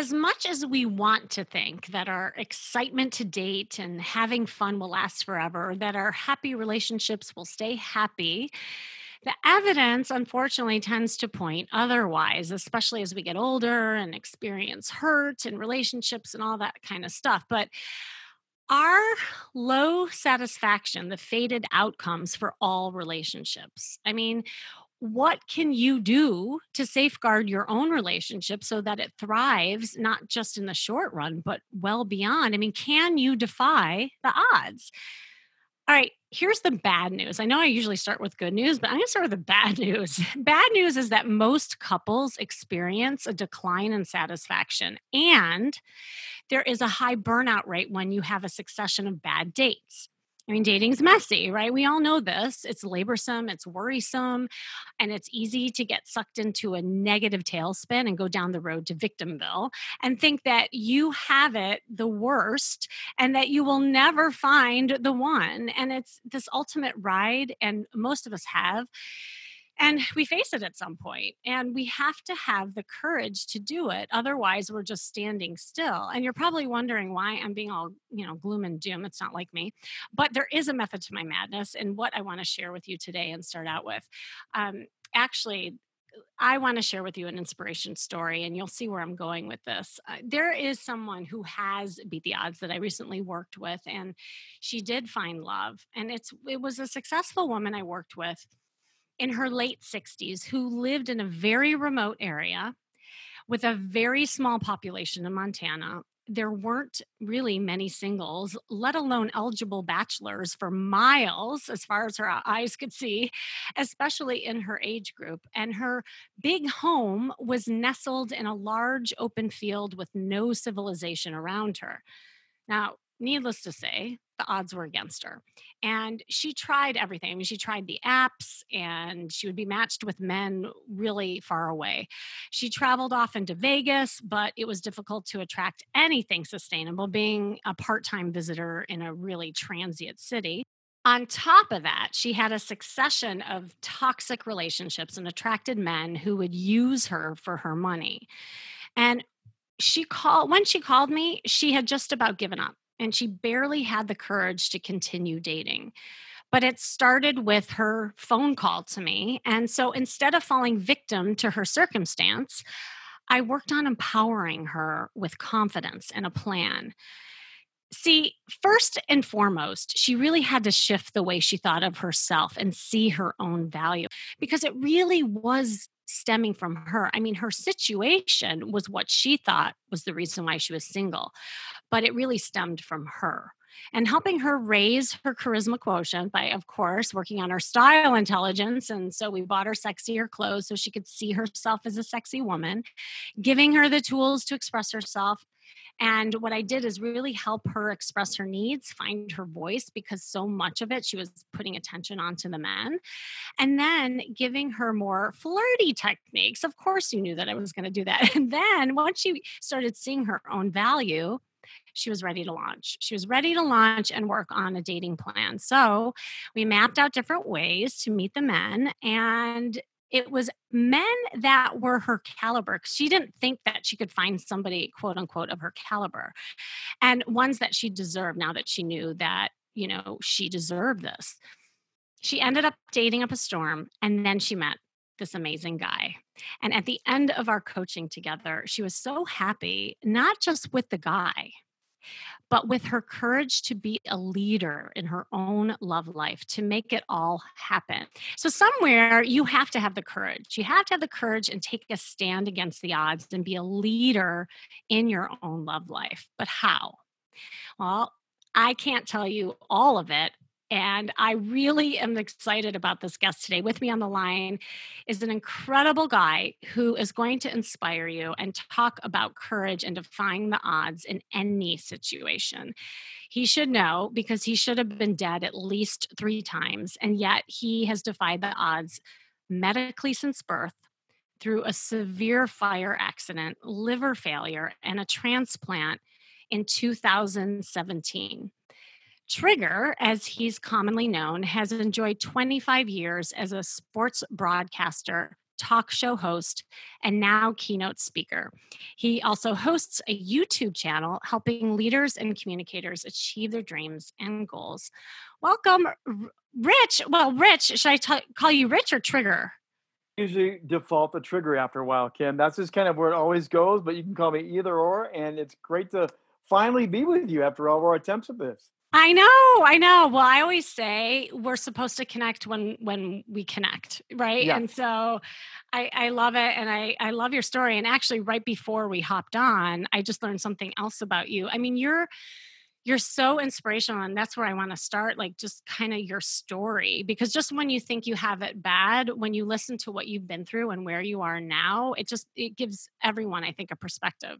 As much as we want to think that our excitement to date and having fun will last forever, that our happy relationships will stay happy, the evidence, unfortunately, tends to point otherwise, especially as we get older and experience hurt and relationships and all that kind of stuff. But our low satisfaction, the faded outcomes for all relationships. I mean, what can you do to safeguard your own relationship so that it thrives not just in the short run but well beyond? I mean can you defy the odds? All right here's the bad news. I know i usually start with good news but i'm going to start with the bad news. Bad news is that most couples experience a decline in satisfaction and there is a high burnout rate when you have a succession of bad dates I mean, dating's messy, right? We all know this. It's laborsome, it's worrisome, and it's easy to get sucked into a negative tailspin and go down the road to victimville and think that you have it the worst and that you will never find the one. And it's this ultimate ride, and most of us have and we face it at some point and we have to have the courage to do it otherwise we're just standing still and you're probably wondering why i'm being all you know gloom and doom it's not like me but there is a method to my madness and what i want to share with you today and start out with um, actually I want to share with you an inspiration story, and you'll see where I'm going with this. Uh, there is someone who has beat the odds that I recently worked with, and she did find love, and it's it was a successful woman I worked with in her late 60s who lived in a very remote area with a very small population in Montana. There weren't really many singles, let alone eligible bachelors for miles as far as her eyes could see, especially in her age group. And her big home was nestled in a large open field with no civilization around her. Now, needless to say, the odds were against her. And she tried everything. I mean, she tried the apps and she would be matched with men really far away. She traveled often to Vegas, but it was difficult to attract anything sustainable being a part time visitor in a really transient city. On top of that, she had a succession of toxic relationships and attracted men who would use her for her money. And she called when she called me, she had just about given up and she barely had the courage to continue dating. But it started with her phone call to me. And so instead of falling victim to her circumstance, I worked on empowering her with confidence and a plan. See, first and foremost, she really had to shift the way she thought of herself and see her own value because it really was stemming from her. I mean, her situation was what she thought was the reason why she was single, but it really stemmed from her. And helping her raise her charisma quotient by, of course, working on her style intelligence. And so we bought her sexier clothes so she could see herself as a sexy woman, giving her the tools to express herself, and what I did is really help her express her needs, find her voice, because so much of it she was putting attention onto the men. And then giving her more flirty techniques. Of course, you knew that I was going to do that. And then once she started seeing her own value, she was ready to launch. She was ready to launch and work on a dating plan. So we mapped out different ways to meet the men. And it was men that were her caliber. She didn't think that she could find somebody, quote unquote, of her caliber, and ones that she deserved now that she knew that, you know, she deserved this. She ended up dating up a storm, and then she met this amazing guy. And at the end of our coaching together, she was so happy, not just with the guy, but with her courage to be a leader in her own love life to make it all happen. So, somewhere you have to have the courage. You have to have the courage and take a stand against the odds and be a leader in your own love life. But how? Well, I can't tell you all of it And I really am excited about this guest today. With me on the line is an incredible guy who is going to inspire you and talk about courage and defying the odds in any situation. He should know because he should have been dead at least three times, and yet he has defied the odds medically since birth through a severe fire accident, liver failure, and a transplant in 2017. Trigger, as he's commonly known, has enjoyed 25 years as a sports broadcaster, talk show host, and now keynote speaker. He also hosts a YouTube channel helping leaders and communicators achieve their dreams and goals. Welcome, Rich. Well, Rich, should I t- call you Rich or Trigger? Usually default to Trigger after a while, Kim. That's just kind of where it always goes, but you can call me either or, and it's great to finally be with you after all our attempts at this. I know, I know. Well, I always say we're supposed to connect when when we connect, right? Yeah. And so I, I love it and I, I love your story. And actually right before we hopped on, I just learned something else about you. I mean, you're you're so inspirational and that's where i want to start like just kind of your story because just when you think you have it bad when you listen to what you've been through and where you are now it just it gives everyone i think a perspective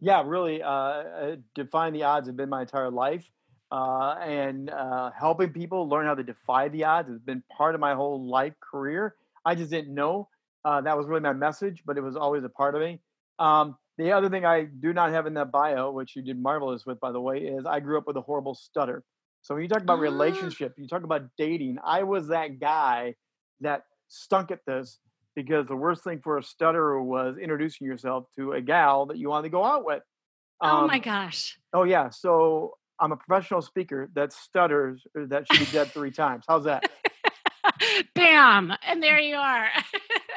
yeah, really. Uh, uh, defying the odds have been my entire life, uh, and uh, helping people learn how to defy the odds has been part of my whole life career. I just didn't know uh, that was really my message, but it was always a part of me. Um, the other thing I do not have in that bio, which you did marvelous with, by the way, is I grew up with a horrible stutter. So when you talk about ah. relationship, you talk about dating. I was that guy that stunk at this because the worst thing for a stutterer was introducing yourself to a gal that you wanted to go out with. Um, oh my gosh. Oh yeah. So I'm a professional speaker that stutters uh, that should be dead three times. How's that? Bam. And there you are.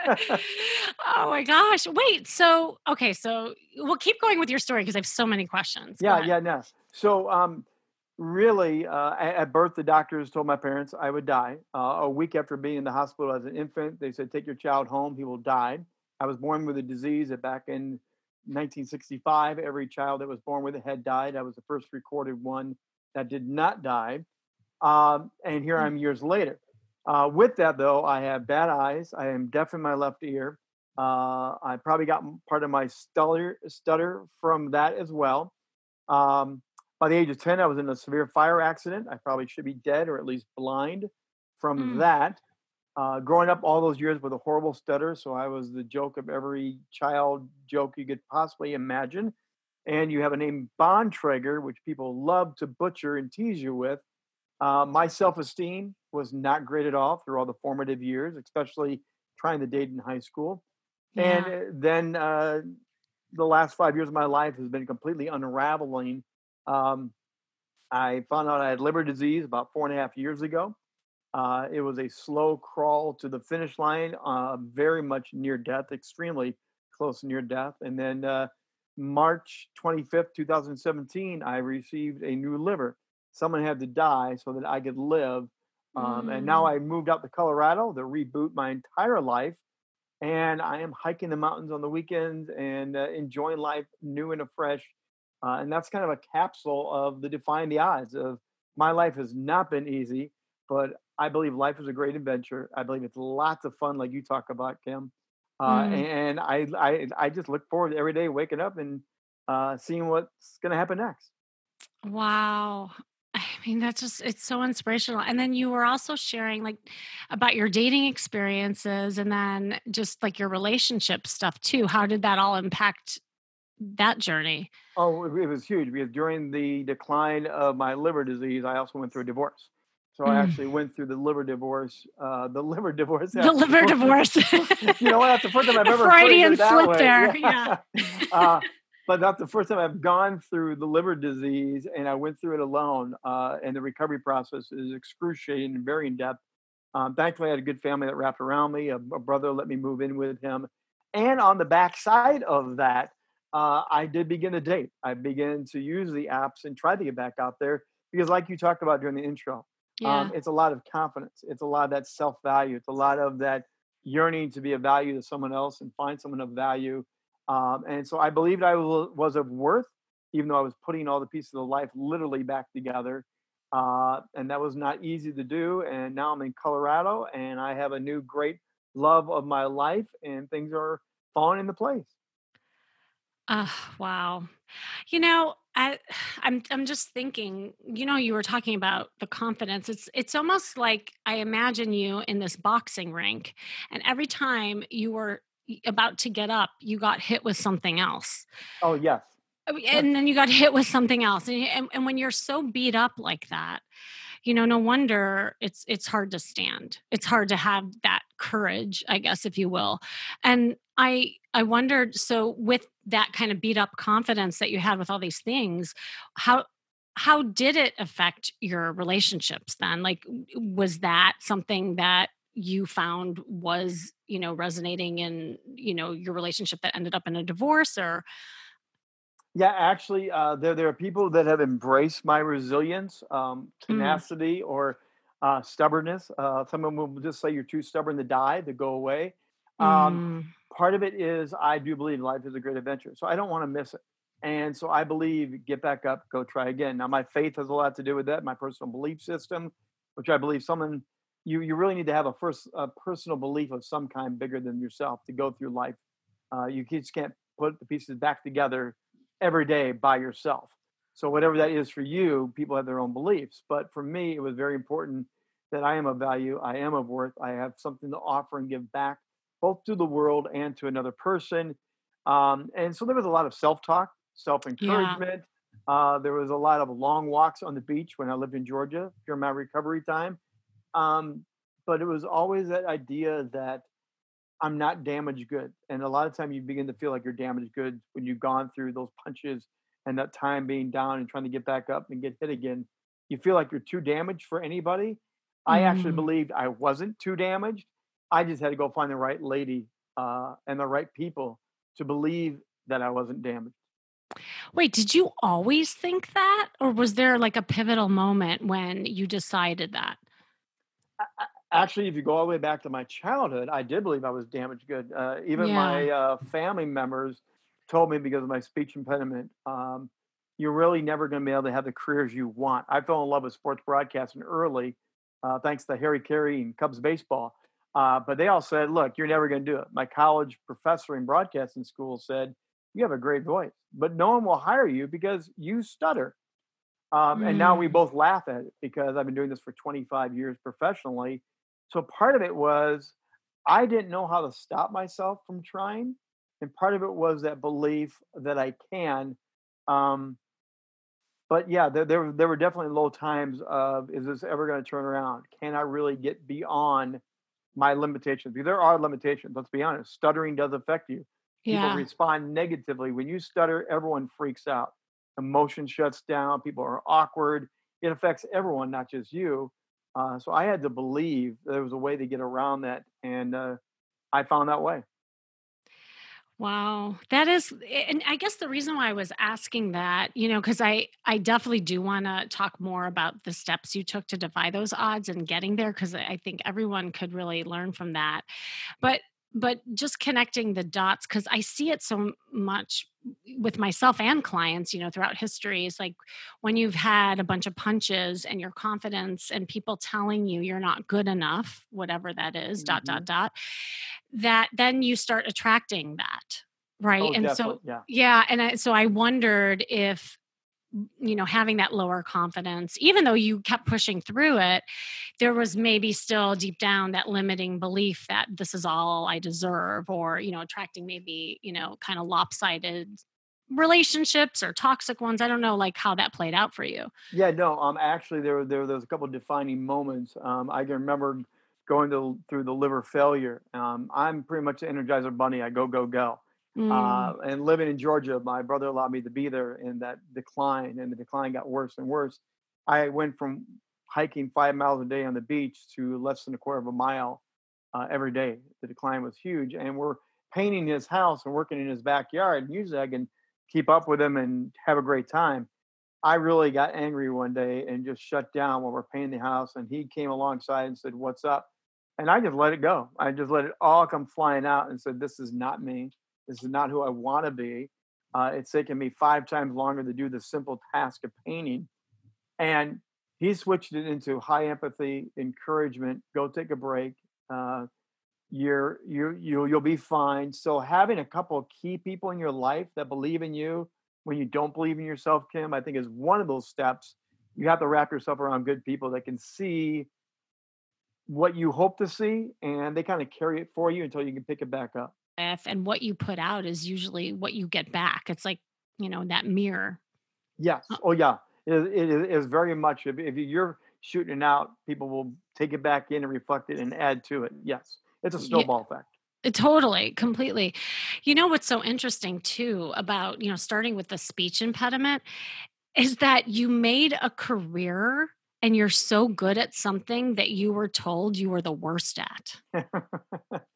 oh my gosh. Wait. So okay, so we'll keep going with your story because I have so many questions. Yeah, yeah, no. So um really, uh, at birth, the doctors told my parents I would die. Uh, a week after being in the hospital as an infant, they said, "Take your child home; he will die." I was born with a disease that back in 1965, every child that was born with it had died. I was the first recorded one that did not die. Um, and here hmm. I'm years later. Uh, with that, though, I have bad eyes. I am deaf in my left ear. Uh, I probably got part of my stutter, stutter from that as well. Um, by the age of 10, I was in a severe fire accident. I probably should be dead or at least blind from mm. that. Uh, growing up all those years with a horrible stutter, so I was the joke of every child joke you could possibly imagine. And you have a name Bontrager, which people love to butcher and tease you with. Uh, my self esteem was not great at all through all the formative years, especially trying to date in high school. Yeah. And then uh, the last five years of my life has been completely unraveling um, I found out I had liver disease about four and a half years ago. Uh, it was a slow crawl to the finish line, uh, very much near death, extremely close near death. And then uh, March 25th, 2017, I received a new liver. Someone had to die so that I could live. Um, mm. And now mm. I moved out to Colorado to reboot my entire life. And I am hiking the mountains on the weekends and uh, enjoying life new and afresh uh, and that's kind of a capsule of the defying the odds of my life has not been easy, but I believe life is a great adventure. I believe it's lots of fun, like you talk about, Kim. Uh, mm. And I, I, I just look forward to every day waking up and uh, seeing what's going to happen next. Wow. I mean, that's just, it's so inspirational. And then you were also sharing like about your dating experiences and then just like your relationship stuff too. How did that all impact that journey? Oh, it was huge because during the decline of my liver disease, I also went through a divorce. So I mm. actually went through the liver divorce. Uh, the liver divorce. The liver divorce. you know what? That's the first time I've ever Freudian slip way. there. Yeah. uh, but that's the first time I've gone through the liver disease, and I went through it alone. Uh, and the recovery process is excruciating and very in depth. Um, thankfully, I had a good family that wrapped around me. A, a brother let me move in with him, and on the backside of that, uh, I did begin to date. I began to use the apps and try to get back out there because, like you talked about during the intro, um, yeah. um, it's a lot of confidence. It's a lot of that self value. It's a lot of that yearning to be of value to someone else and find someone of value. Um, and so I believed I was, was of worth, even though I was putting all the pieces of life literally back together. Uh, and that was not easy to do. And now I'm in Colorado and I have a new great love of my life and things are falling into place. Uh, wow. You know, I I'm I'm just thinking, you know, you were talking about the confidence. It's it's almost like I imagine you in this boxing rink and every time you were about to get up, you got hit with something else. Oh, yes. Oh, and then you got hit with something else. And, and, and when you're so beat up like that, you know no wonder it's it's hard to stand it's hard to have that courage i guess if you will. And i i wondered so with that kind of beat up confidence that you had with all these things how how did it affect your relationships then? Like was that something that you found was you know resonating in you know your relationship that ended up in a divorce or? Yeah, actually, uh, there there are people that have embraced my resilience, um, mm, tenacity, or uh, stubbornness. Uh, some of them will just say you're too stubborn to die, to go away. Um, mm, part of it is I do believe life is a great adventure, so I don't want to miss it. And so I believe get back up, go try again. Now my faith has a lot to do with that, my personal belief system, which I believe someone you you really need to have a first a personal belief of some kind bigger than yourself to go through life. Uh, you just can't put the pieces back together every day by yourself. So whatever that is for you, people have their own beliefs. But for me, it was very important that I am of value, I am of worth, I have something to offer and give back, both to the world and to another person. Um, and so there was a lot of self-talk, self-encouragement. Uh, there was a lot of long walks on the beach when I lived in Georgia during my recovery time. Um, but it was always that idea that I'm not damaged good. And a lot of time you begin to feel like you're damaged good when you've gone through those punches and that time being down and trying to get back up and get hit again. You feel like you're too damaged for anybody. I actually mm. believed I wasn't too damaged. I just had to go find the right lady uh, and the right people to believe that I wasn't damaged. wait did you always think that or was there like a pivotal moment when you decided that Actually, if you go all the way back to my childhood, I did believe I was damaged good. Uh, even yeah my uh, family members told me because of my speech impediment, um, you're really never going to be able to have the careers you want. I fell in love with sports broadcasting early, uh, thanks to Harry Caray and Cubs baseball. Uh, but they all said, look, you're never going to do it. My college professor in broadcasting school said, you have a great voice, but no one will hire you because you stutter. Um, and now we mm. both laugh at it because I've been doing this for 25 years professionally so part of it was I didn't know how to stop myself from trying, and part of it was that belief that I can. Um, but yeah, there, there there were definitely low times of is this ever going to turn around? Can I really get beyond my limitations? Because there are limitations. Let's be honest. Stuttering does affect you. People yeah respond negatively when you stutter. Everyone freaks out. Emotion shuts down. People are awkward. It affects everyone, not just you. Uh, so I had to believe there was a way to get around that, and uh, I found that way. Wow, that is, and I guess the reason why I was asking that, you know, because I I definitely do want to talk more about the steps you took to defy those odds and getting there, because I think everyone could really learn from that. But but just connecting the dots, because I see it so much with myself and clients, you know, throughout history is like when you've had a bunch of punches and your confidence and people telling you you're not good enough, whatever that is, dot, hmm dot, dot, that then you start attracting that. Right. Oh, And so, Yeah. yeah. And I, so I wondered if, you know, having that lower confidence, even though you kept pushing through it, there was maybe still deep down that limiting belief that this is all I deserve, or, you know, attracting maybe, you know, kind of lopsided relationships or toxic ones. I don't know like how that played out for you. Yeah. No. Um. Actually, there were there, were- was a couple defining moments. Um. I can remember going to, through the liver failure. Um. I'm pretty much the Energizer Bunny. I go go go. Mm, Uh, and living in Georgia, my brother allowed me to be there in that decline, and the decline got worse and worse. I went from hiking five miles a day on the beach to less than a quarter of a mile uh, every day. The decline was huge, and we're painting his house and working in his backyard. And Usually, I can keep up with him and have a great time. I really got angry one day and just shut down while we're painting the house, and he came alongside and said, "What's up?" And I just let it go. I just let it all come flying out and said, "This is not me." This is not who I want to be. Uh, it's taken me five times longer to do the simple task of painting. And he switched it into high empathy, encouragement, go take a break. Uh, you're you you you'll be fine. So having a couple of key people in your life that believe in you when you don't believe in yourself, Kim, I think is one of those steps. You have to wrap yourself around good people that can see what you hope to see and they kind of carry it for you until you can pick it back up. And what you put out is usually what you get back. It's like, you know, that mirror. Yes. Uh oh, yeah. It, it is very much, if, if you're shooting it out, people will take it back in and reflect it and add to it. Yes. It's a snowball yeah. effect. Uh, totally, completely. You know what's so interesting too about, you know, starting with the speech impediment is that you made a career and you're so good at something that you were told you were the worst at.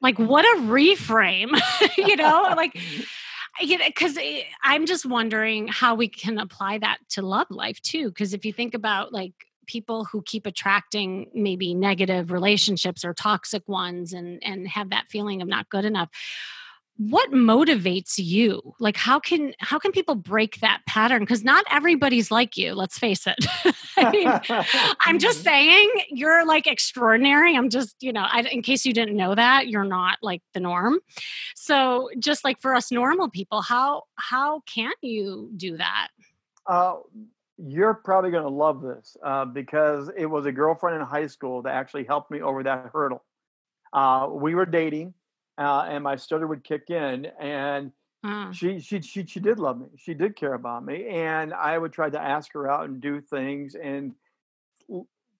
like what a reframe, you know? Like because eh, I'm just wondering how we can apply that to love life too. Because if you think about like people who keep attracting maybe negative relationships or toxic ones and and have that feeling of not good enough what motivates you? Like how can how can people break that pattern? Because not everybody's like you let's face it. I mean, i'm just saying you're like extraordinary. I'm just you know I, in case you didn't know that you're not like the norm. So just like for us normal people how how can you do that? Uh, you're probably going to love this uh, because it was a girlfriend in high school that actually helped me over that hurdle. Uh, we were dating, uh, and my stutter would kick in, and uh. she, she she she did love me. She did care about me, and I would try to ask her out and do things. And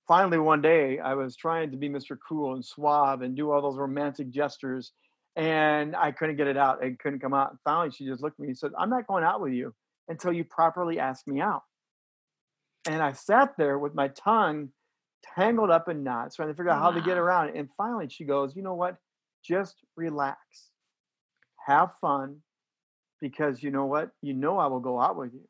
finally, one day, I was trying to be Mr. Cool and suave and do all those romantic gestures, and I couldn't get it out. It couldn't come out. And finally, she just looked at me and said, "I'm not going out with you until you properly ask me out." And I sat there with my tongue tangled up in knots, trying to figure out wow. how to get around it. And finally, she goes, You know what? Just relax, have fun, because you know what? You know I will go out with you.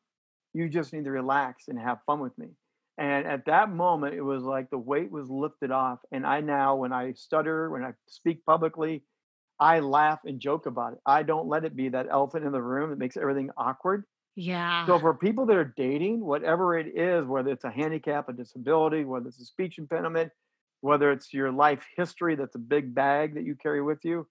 You just need to relax and have fun with me. And at that moment, it was like the weight was lifted off. And I now, when I stutter, when I speak publicly, I laugh and joke about it. I don't let it be that elephant in the room that makes everything awkward. Yeah. So for people that are dating, whatever it is, whether it's a handicap, a disability, whether it's a speech impediment, whether it's your life history that's a big bag that you carry with you,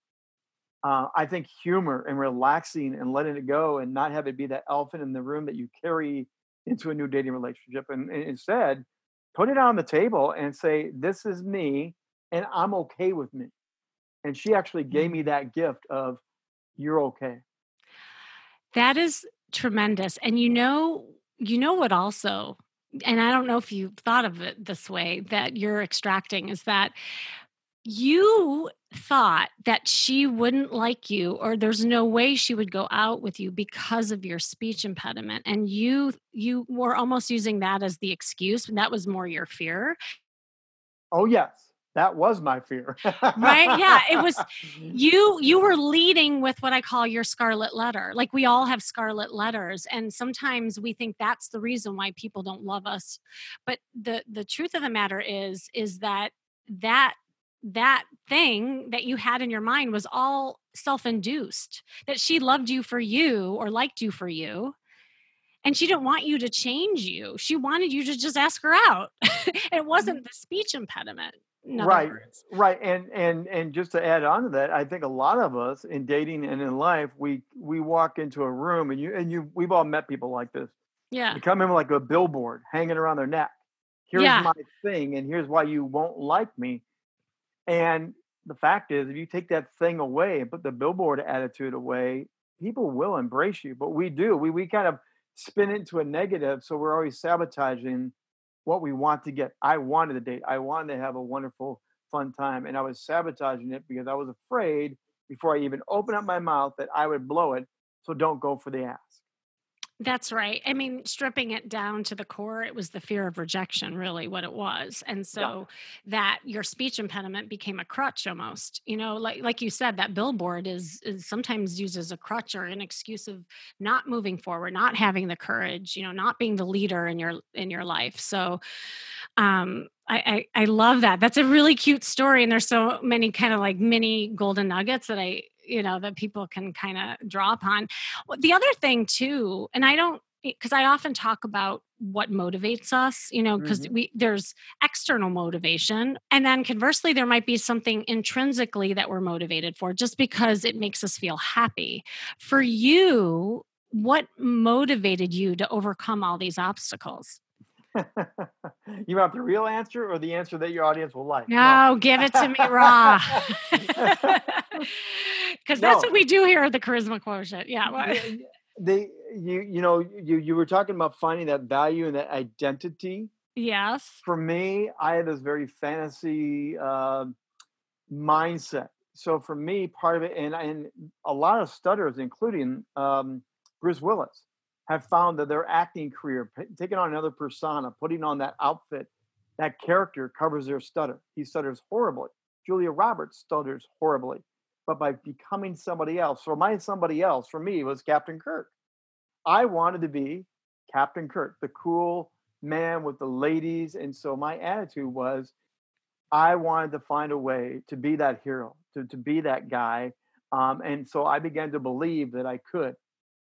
uh, I think humor and relaxing and letting it go and not have it be that elephant in the room that you carry into a new dating relationship, and, and instead put it on the table and say, "This is me, and I'm okay with me." And she actually gave mm. me that gift of, "You're okay." That is tremendous. And you know, you know what also, and I don't know if you thought of it this way that you're extracting is that you thought that she wouldn't like you or there's no way she would go out with you because of your speech impediment and you you were almost using that as the excuse and that was more your fear? Oh yes that was my fear. Right? Yeah it was you you were leading with what i call your scarlet letter. Like we all have scarlet letters and sometimes we think that's the reason why people don't love us. But the the truth of the matter is is that that that thing that you had in your mind was all self-induced that she loved you for you or liked you for you and she didn't want you to change you. She wanted you to just ask her out. It mm-hmm. wasn't the speech impediment right words. right and and and just to add on to that i think a lot of us in dating and in life we we walk into a room and you and you we've all met people like this. Yeah. Come in like a billboard hanging around their neck. Here's yeah. my thing and here's why you won't like me. And the fact is if you take that thing away and put the billboard attitude away people will embrace you but we do. We we kind of spin it into a negative so we're always sabotaging what we want to get. I wanted to date. I wanted to have a wonderful, fun time. And I was sabotaging it because I was afraid before I even opened up my mouth that I would blow it. So don't go for the ask. That's right. I mean, stripping it down to the core, it was the fear of rejection, really, what it was. And so yeah. that your speech impediment became a crutch almost. You know, like like you said, that billboard is is sometimes used as a crutch or an excuse of not moving forward, not having the courage, you know, not being the leader in your in your life. So um I, I, I love that. That's a really cute story, and there's so many kind of like mini golden nuggets that I you know that people can kind of draw upon the other thing too and i don't because i often talk about what motivates us you know because Mhm. we there's external motivation and then conversely there might be something intrinsically that we're motivated for just because it makes us feel happy. For you what motivated you to overcome all these obstacles you want the real answer or the answer that your audience will like? no give it to me raw. Because that's No. what we do here at the charisma quotient. Yeah what- Yeah, yeah, they you you know you you were talking about finding that value and that identity. Yes. For me i had this very fantasy uh, mindset. So for me part of it and and a lot of stutters including um, bruce willis have found that their acting career p- taking on another persona putting on that outfit that character covers their stutter he stutters horribly julia roberts stutters horribly but by becoming somebody else. So my somebody else for me was Captain Kirk. I wanted to be Captain Kirk, the cool man with the ladies. And so my attitude was I wanted to find a way to be that hero, to, to be that guy. Um, and so I began to believe that I could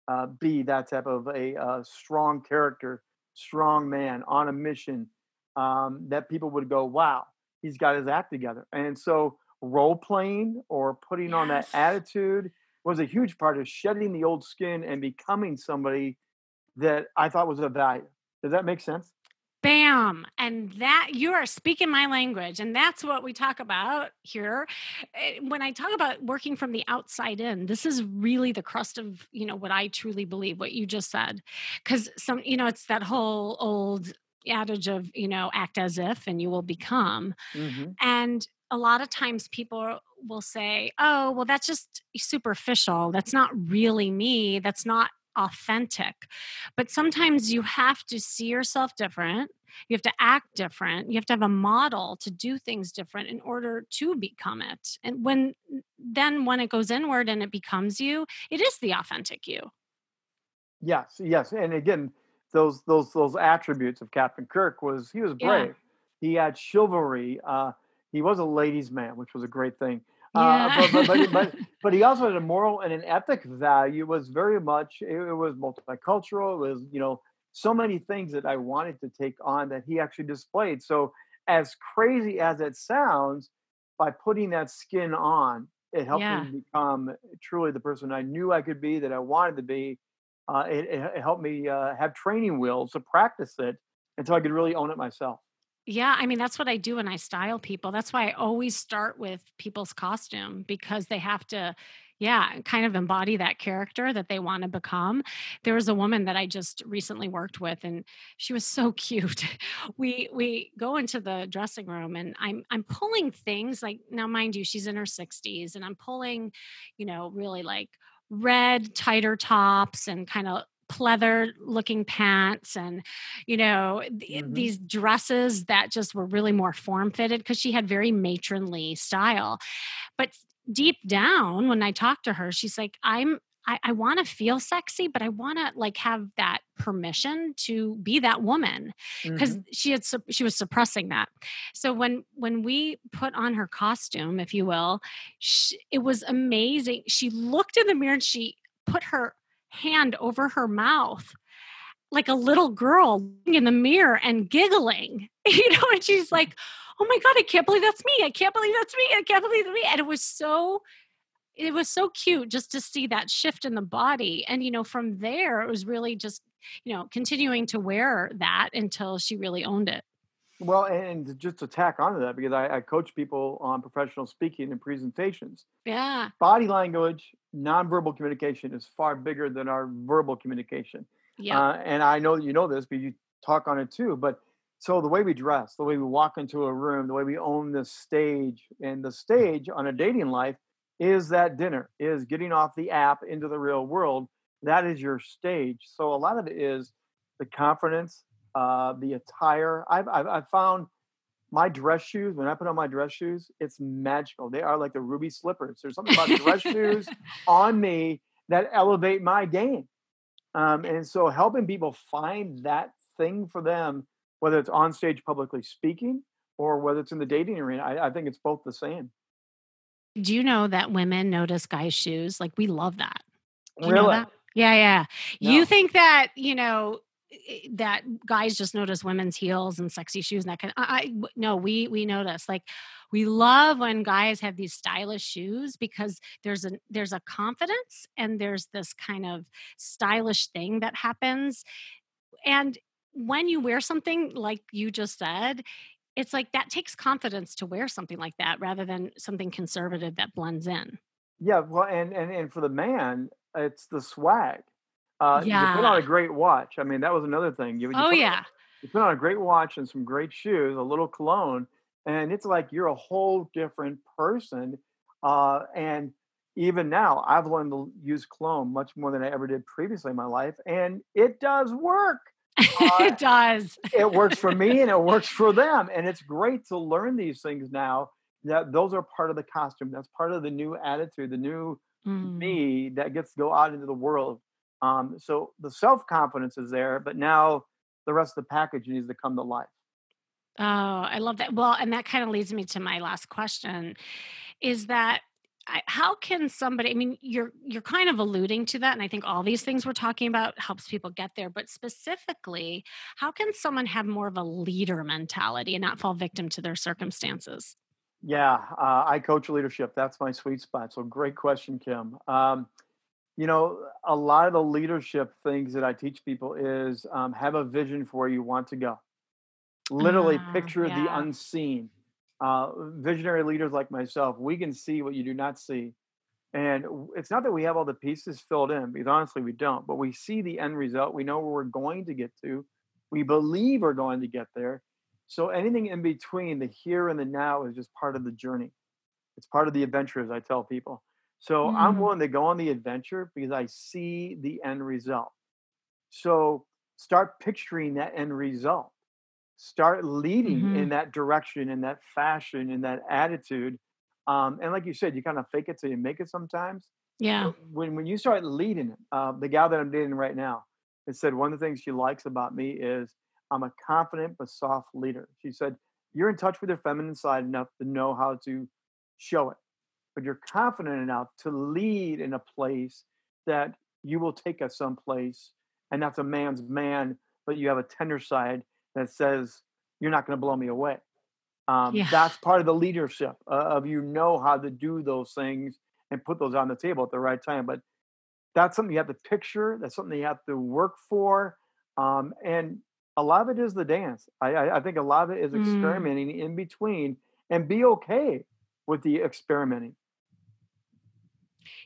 uh, be that type of a uh, strong character, strong man on a mission um, that people would go, wow, he's got his act together. And so role playing or putting on that attitude was a huge part of shedding the old skin and becoming somebody that I thought was of value. Does that make sense? Bam. And that you are speaking my language. And that's what we talk about here. Eh, When I talk about working from the outside in, this is really the crust of, you know, what I truly believe, what you just said. Cause some, you know, it's that whole old adage of, you know, act as if and you will become. Mm-hmm. And a lot of times people will say, oh, well, that's just superficial. That's not really me. That's not authentic. But sometimes you have to see yourself different. You have to act different. You have to have a model to do things different in order to become it. And when then when it goes inward and it becomes you, it is the authentic you. Yes, yes, and again, those those those attributes of Captain Kirk was he was Yeah. brave. He had chivalry. Uh, he was a ladies' man, which was a great thing. Uh, Yeah. but, but, but, but but he also had a moral and an ethic value. Was very much it, was multicultural. It was you know so many things that I wanted to take on that he actually displayed. So as crazy as it sounds, by putting that skin on, it helped me become truly the person I knew I could be, that I wanted to be. Uh, it helped me uh, have training wheels to practice it until I could really own it myself. Yeah, I mean that's what I do when I style people. That's why I always start with people's costume because they have to yeah, kind of embody that character that they want to become. There was a woman that I just recently worked with and she was so cute. We we go into the dressing room and I'm I'm pulling things like now mind you she's in her 60s and I'm pulling, you know, really like red tighter tops and kind of pleather looking pants and you know th- Mhm. these dresses that just were really more form fitted because she had very matronly style but deep down when i talked to her she's like i'm i, I want to feel sexy but i want to like have that permission to be that woman because Mhm. she had sup- she was suppressing that so when when we put on her costume if you will she, it was amazing she looked in the mirror and she put her hand over her mouth like a little girl in the mirror and giggling you know and she's mm. like oh my god i can't believe that's me i can't believe that's me i can't believe that's me and it was so it was so cute just to see that shift in the body and you know from there it was really just you know continuing to wear that until she really owned it Well, and just to tack onto that, because I, I coach people on professional speaking and presentations. yeah Body language, nonverbal communication is far bigger than our verbal communication. yeah Uh, and I know that you know this, but you talk on it too. But so the way we dress, the way we walk into a room, the way we own this stage, and the stage on a dating life is that dinner, is getting off the app into the real world. That is your stage. So a lot of it is the confidence, uh, the attire. I've, I've, I've found my dress shoes, when I put on my dress shoes, it's magical. They are like the ruby slippers. There's something about dress shoes on me that elevate my game. Um, and so helping people find that thing for them, whether it's on stage publicly speaking or whether it's in the dating arena, I, I think it's both the same. do you know that women notice guys shoes like we love that Do you know really? that? Yeah, yeah. No. You think that, you know, that guys just notice women's heels and sexy shoes and that kind of I, no we we notice like we love when guys have these stylish shoes because there's a there's a confidence and there's this kind of stylish thing that happens. And when you wear something like you just said it's like that takes confidence to wear something like that rather than something conservative that blends in. Yeah well and and, and for the man it's the swag uh, yeah. You put on a great watch. I mean, that was another thing. You, you oh, yeah. On, you put on a great watch and some great shoes, a little cologne, and it's like you're a whole different person. Uh, and even now, I've learned to use cologne much more than I ever did previously in my life, and it does work. Uh, it does. it works for me and it works for them. And it's great to learn these things now. That those are part of the costume. That's part of the new attitude, the new mm. me that gets to go out into the world um, so the self confidence is there, but now the rest of the package needs to come to life. Oh, I love that. Well, and that kind of leads me to my last question is that how can somebody i mean you're you're kind of alluding to that and i think all these things we're talking about helps people get there but specifically how can someone have more of a leader mentality and not fall victim to their circumstances yeah uh, i coach leadership that's my sweet spot so great question kim um, you know, a lot of the leadership things that I teach people is um, have a vision for where you want to go. Literally, uh, picture yeah. the unseen. Uh, visionary leaders like myself, we can see what you do not see. And it's not that we have all the pieces filled in, because honestly, we don't, but we see the end result. We know where we're going to get to. We believe we're going to get there. So anything in between, the here and the now, is just part of the journey. It's part of the adventure, as I tell people. So mm. I'm willing to go on the adventure because I see the end result. So start picturing that end result. Start leading mm-hmm. in that direction, in that fashion, in that attitude. Um, and like you said, you kind of fake it till you make it sometimes. Yeah. When when you start leading uh, the gal that I'm dating right now, it said one of the things she likes about me is I'm a confident but soft leader. She said you're in touch with your feminine side enough to know how to show it but you're confident enough to lead in a place that you will take us someplace and that's a man's man but you have a tender side that says you're not going to blow me away um, yeah. that's part of the leadership uh, of you know how to do those things and put those on the table at the right time but that's something you have to picture that's something you have to work for um, and a lot of it is the dance I, I, I think a lot of it is mm. experimenting mm. in between and be okay with the experimenting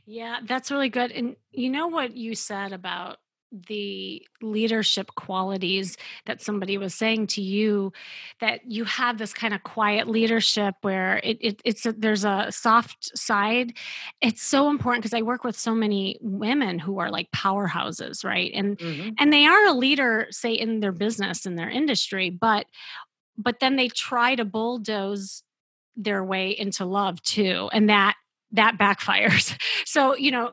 yeah, that's really good. And you know what you said about the leadership qualities that somebody was saying to you that you have this kind of quiet leadership where it, it it's a, there's a soft side it's so important because i work with so many women who are like powerhouses right and mm-hmm. and they are a leader say in their business in their industry but but then they try to bulldoze their way into love too and that that backfires. So, you know,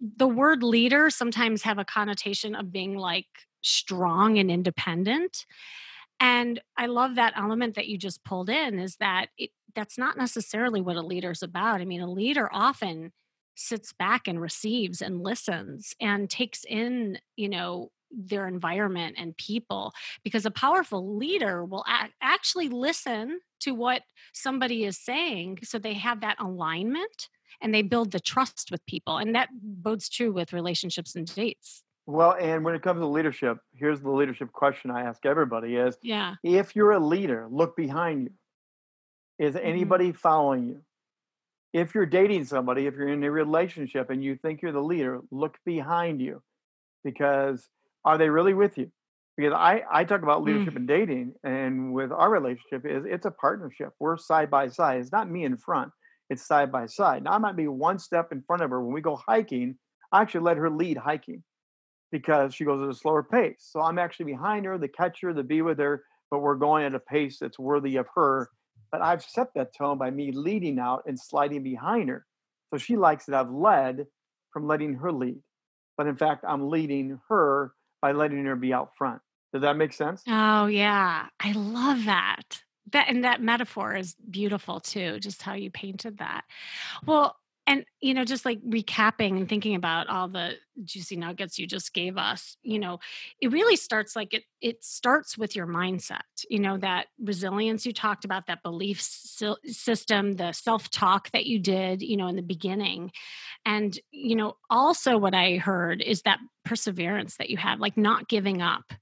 the word leader sometimes have a connotation of being like strong and independent. And I love that element that you just pulled in is that it, that's not necessarily what a leader is about. I mean, a leader often sits back and receives and listens and takes in, you know, their environment and people because a powerful leader will a- actually listen to what somebody is saying so they have that alignment and they build the trust with people and that bodes true with relationships and dates well and when it comes to leadership here's the leadership question i ask everybody is yeah if you're a leader look behind you is mm-hmm. anybody mm-hmm. following you if you're dating somebody if you're in a relationship and you think you're the leader look behind you because are they really with you? Because I, I talk about leadership mm. and dating and with our relationship is it's a partnership. We're side by side. It's not me in front. It's side by side. Now i might be one step in front of her. When we go hiking i actually let her lead hiking because she goes at a slower pace. So i'm actually behind her the catcher, the be with her but we're going at a pace that's worthy of her. But i've set that tone by me leading out and sliding behind her. So she likes that i've led from letting her lead. But in fact i'm leading her by letting her be out front. Does that make sense? Oh yeah. I love that. That and that metaphor is beautiful too, just how you painted that. Well, and you know just like recapping and thinking about all the juicy nuggets you just gave us you know it really starts like it it starts with your mindset you know that resilience you talked about that belief system the self talk that you did you know in the beginning. And you know also what i heard is that perseverance that you have like not giving up.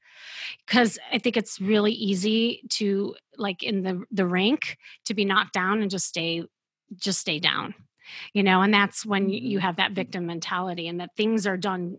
Because i think it's really easy to like in the the rink to be knocked down and just stay just stay down you know and that's when you mm-hmm. have that victim mentality and that things are done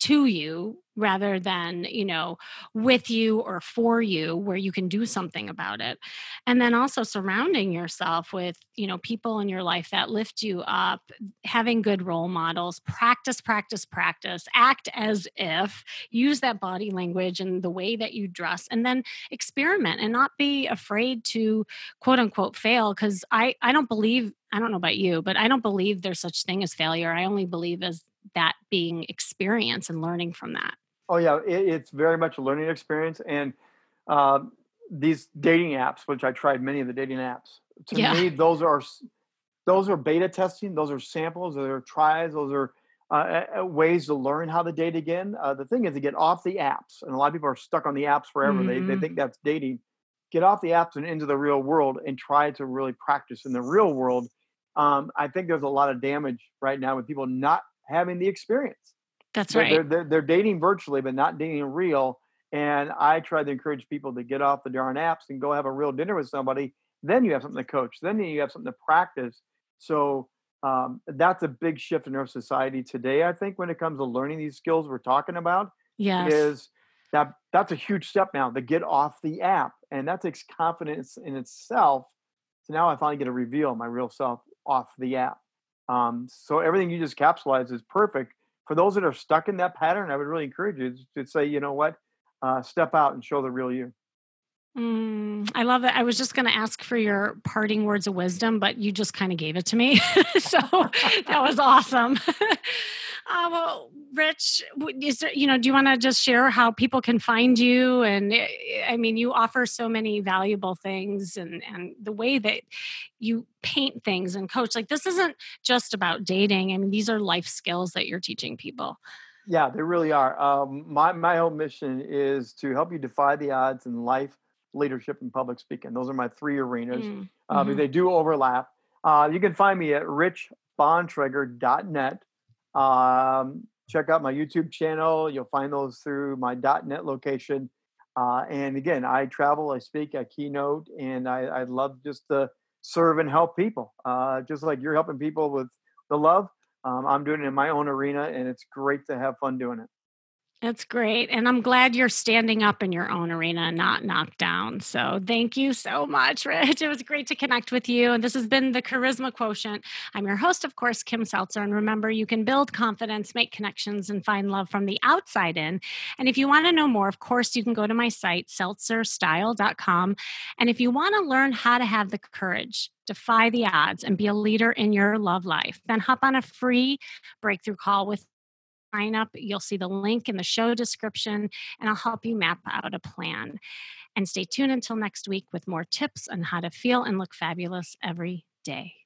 to you rather than you know with you or for you where you can do something about it and then also surrounding yourself with you know people in your life that lift you up having good role models practice practice practice act as if use that body language and the way that you dress and then experiment and not be afraid to quote unquote fail because i i don't believe i don't know about you but i don't believe there's such thing as failure i only believe as that being experience and learning from that. Oh yeah, it, it's very much a learning experience, and uh, these dating apps, which I tried many of the dating apps. To yeah. me, those are those are beta testing. Those are samples. Those are tries. Those are uh, ways to learn how to date again. Uh, the thing is to get off the apps, and a lot of people are stuck on the apps forever. Mm-hmm. They they mm-hmm. think that's dating. Get off the apps and into the real world, and try to really practice in the real world. Um, I think there's a lot of damage right now with people not having the experience. That's they're, right. They're, they're, they're, dating virtually, but not dating real. And I try to encourage people to get off the darn apps and go have a real dinner with somebody. Then you have something to coach. Then you have something to practice. So um, that's a big shift in our society today. I think when it comes to learning these skills we're talking about, yes. is that that's a huge step now to get off the app, and that takes confidence in itself. So now I finally get to reveal my real self off the app. Um, so everything you just capsulized is perfect. For those that are stuck in that pattern, I would really encourage you to say, you know what, uh, step out and show the real you. Mm, I love it. I was just going to ask for your parting words of wisdom, but you just kind of gave it to me. so that was awesome. uh, well, Rich, is there, you know, do you want to just share how people can find you? And eh, I mean, you offer so many valuable things and, and the way that you paint things and coach, like this isn't just about dating. I mean, these are life skills that you're teaching people. Yeah, they really are. Um, my, my whole mission is to help you defy the odds in life leadership and public speaking. Those are my three arenas. Mm, uh, mm-hmm. they do overlap. Uh, you can find me at richbontrager.net. Um, check out my YouTube channel. You'll find those through my .net location. Uh, and again, I travel, I speak, I keynote, and I, I love just to serve and help people. Uh, just like you're helping people with the love, um, I'm doing it in my own arena, and it's great to have fun doing it. That's great. And I'm glad you're standing up in your own arena, not knocked down. So thank you so much, Rich. It was great to connect with you. And this has been the Charisma Quotient. I'm your host, of course, Kim Seltzer. And remember, you can build confidence, make connections, and find love from the outside in. And if you want to know more, of course, you can go to my site, seltzerstyle.com. And if you want to learn how to have the courage, defy the odds, and be a leader in your love life, then hop on a free breakthrough call with sign up. You'll see the link in the show description, and I'll help you map out a plan. And stay tuned until next week with more tips on how to feel and look fabulous every day.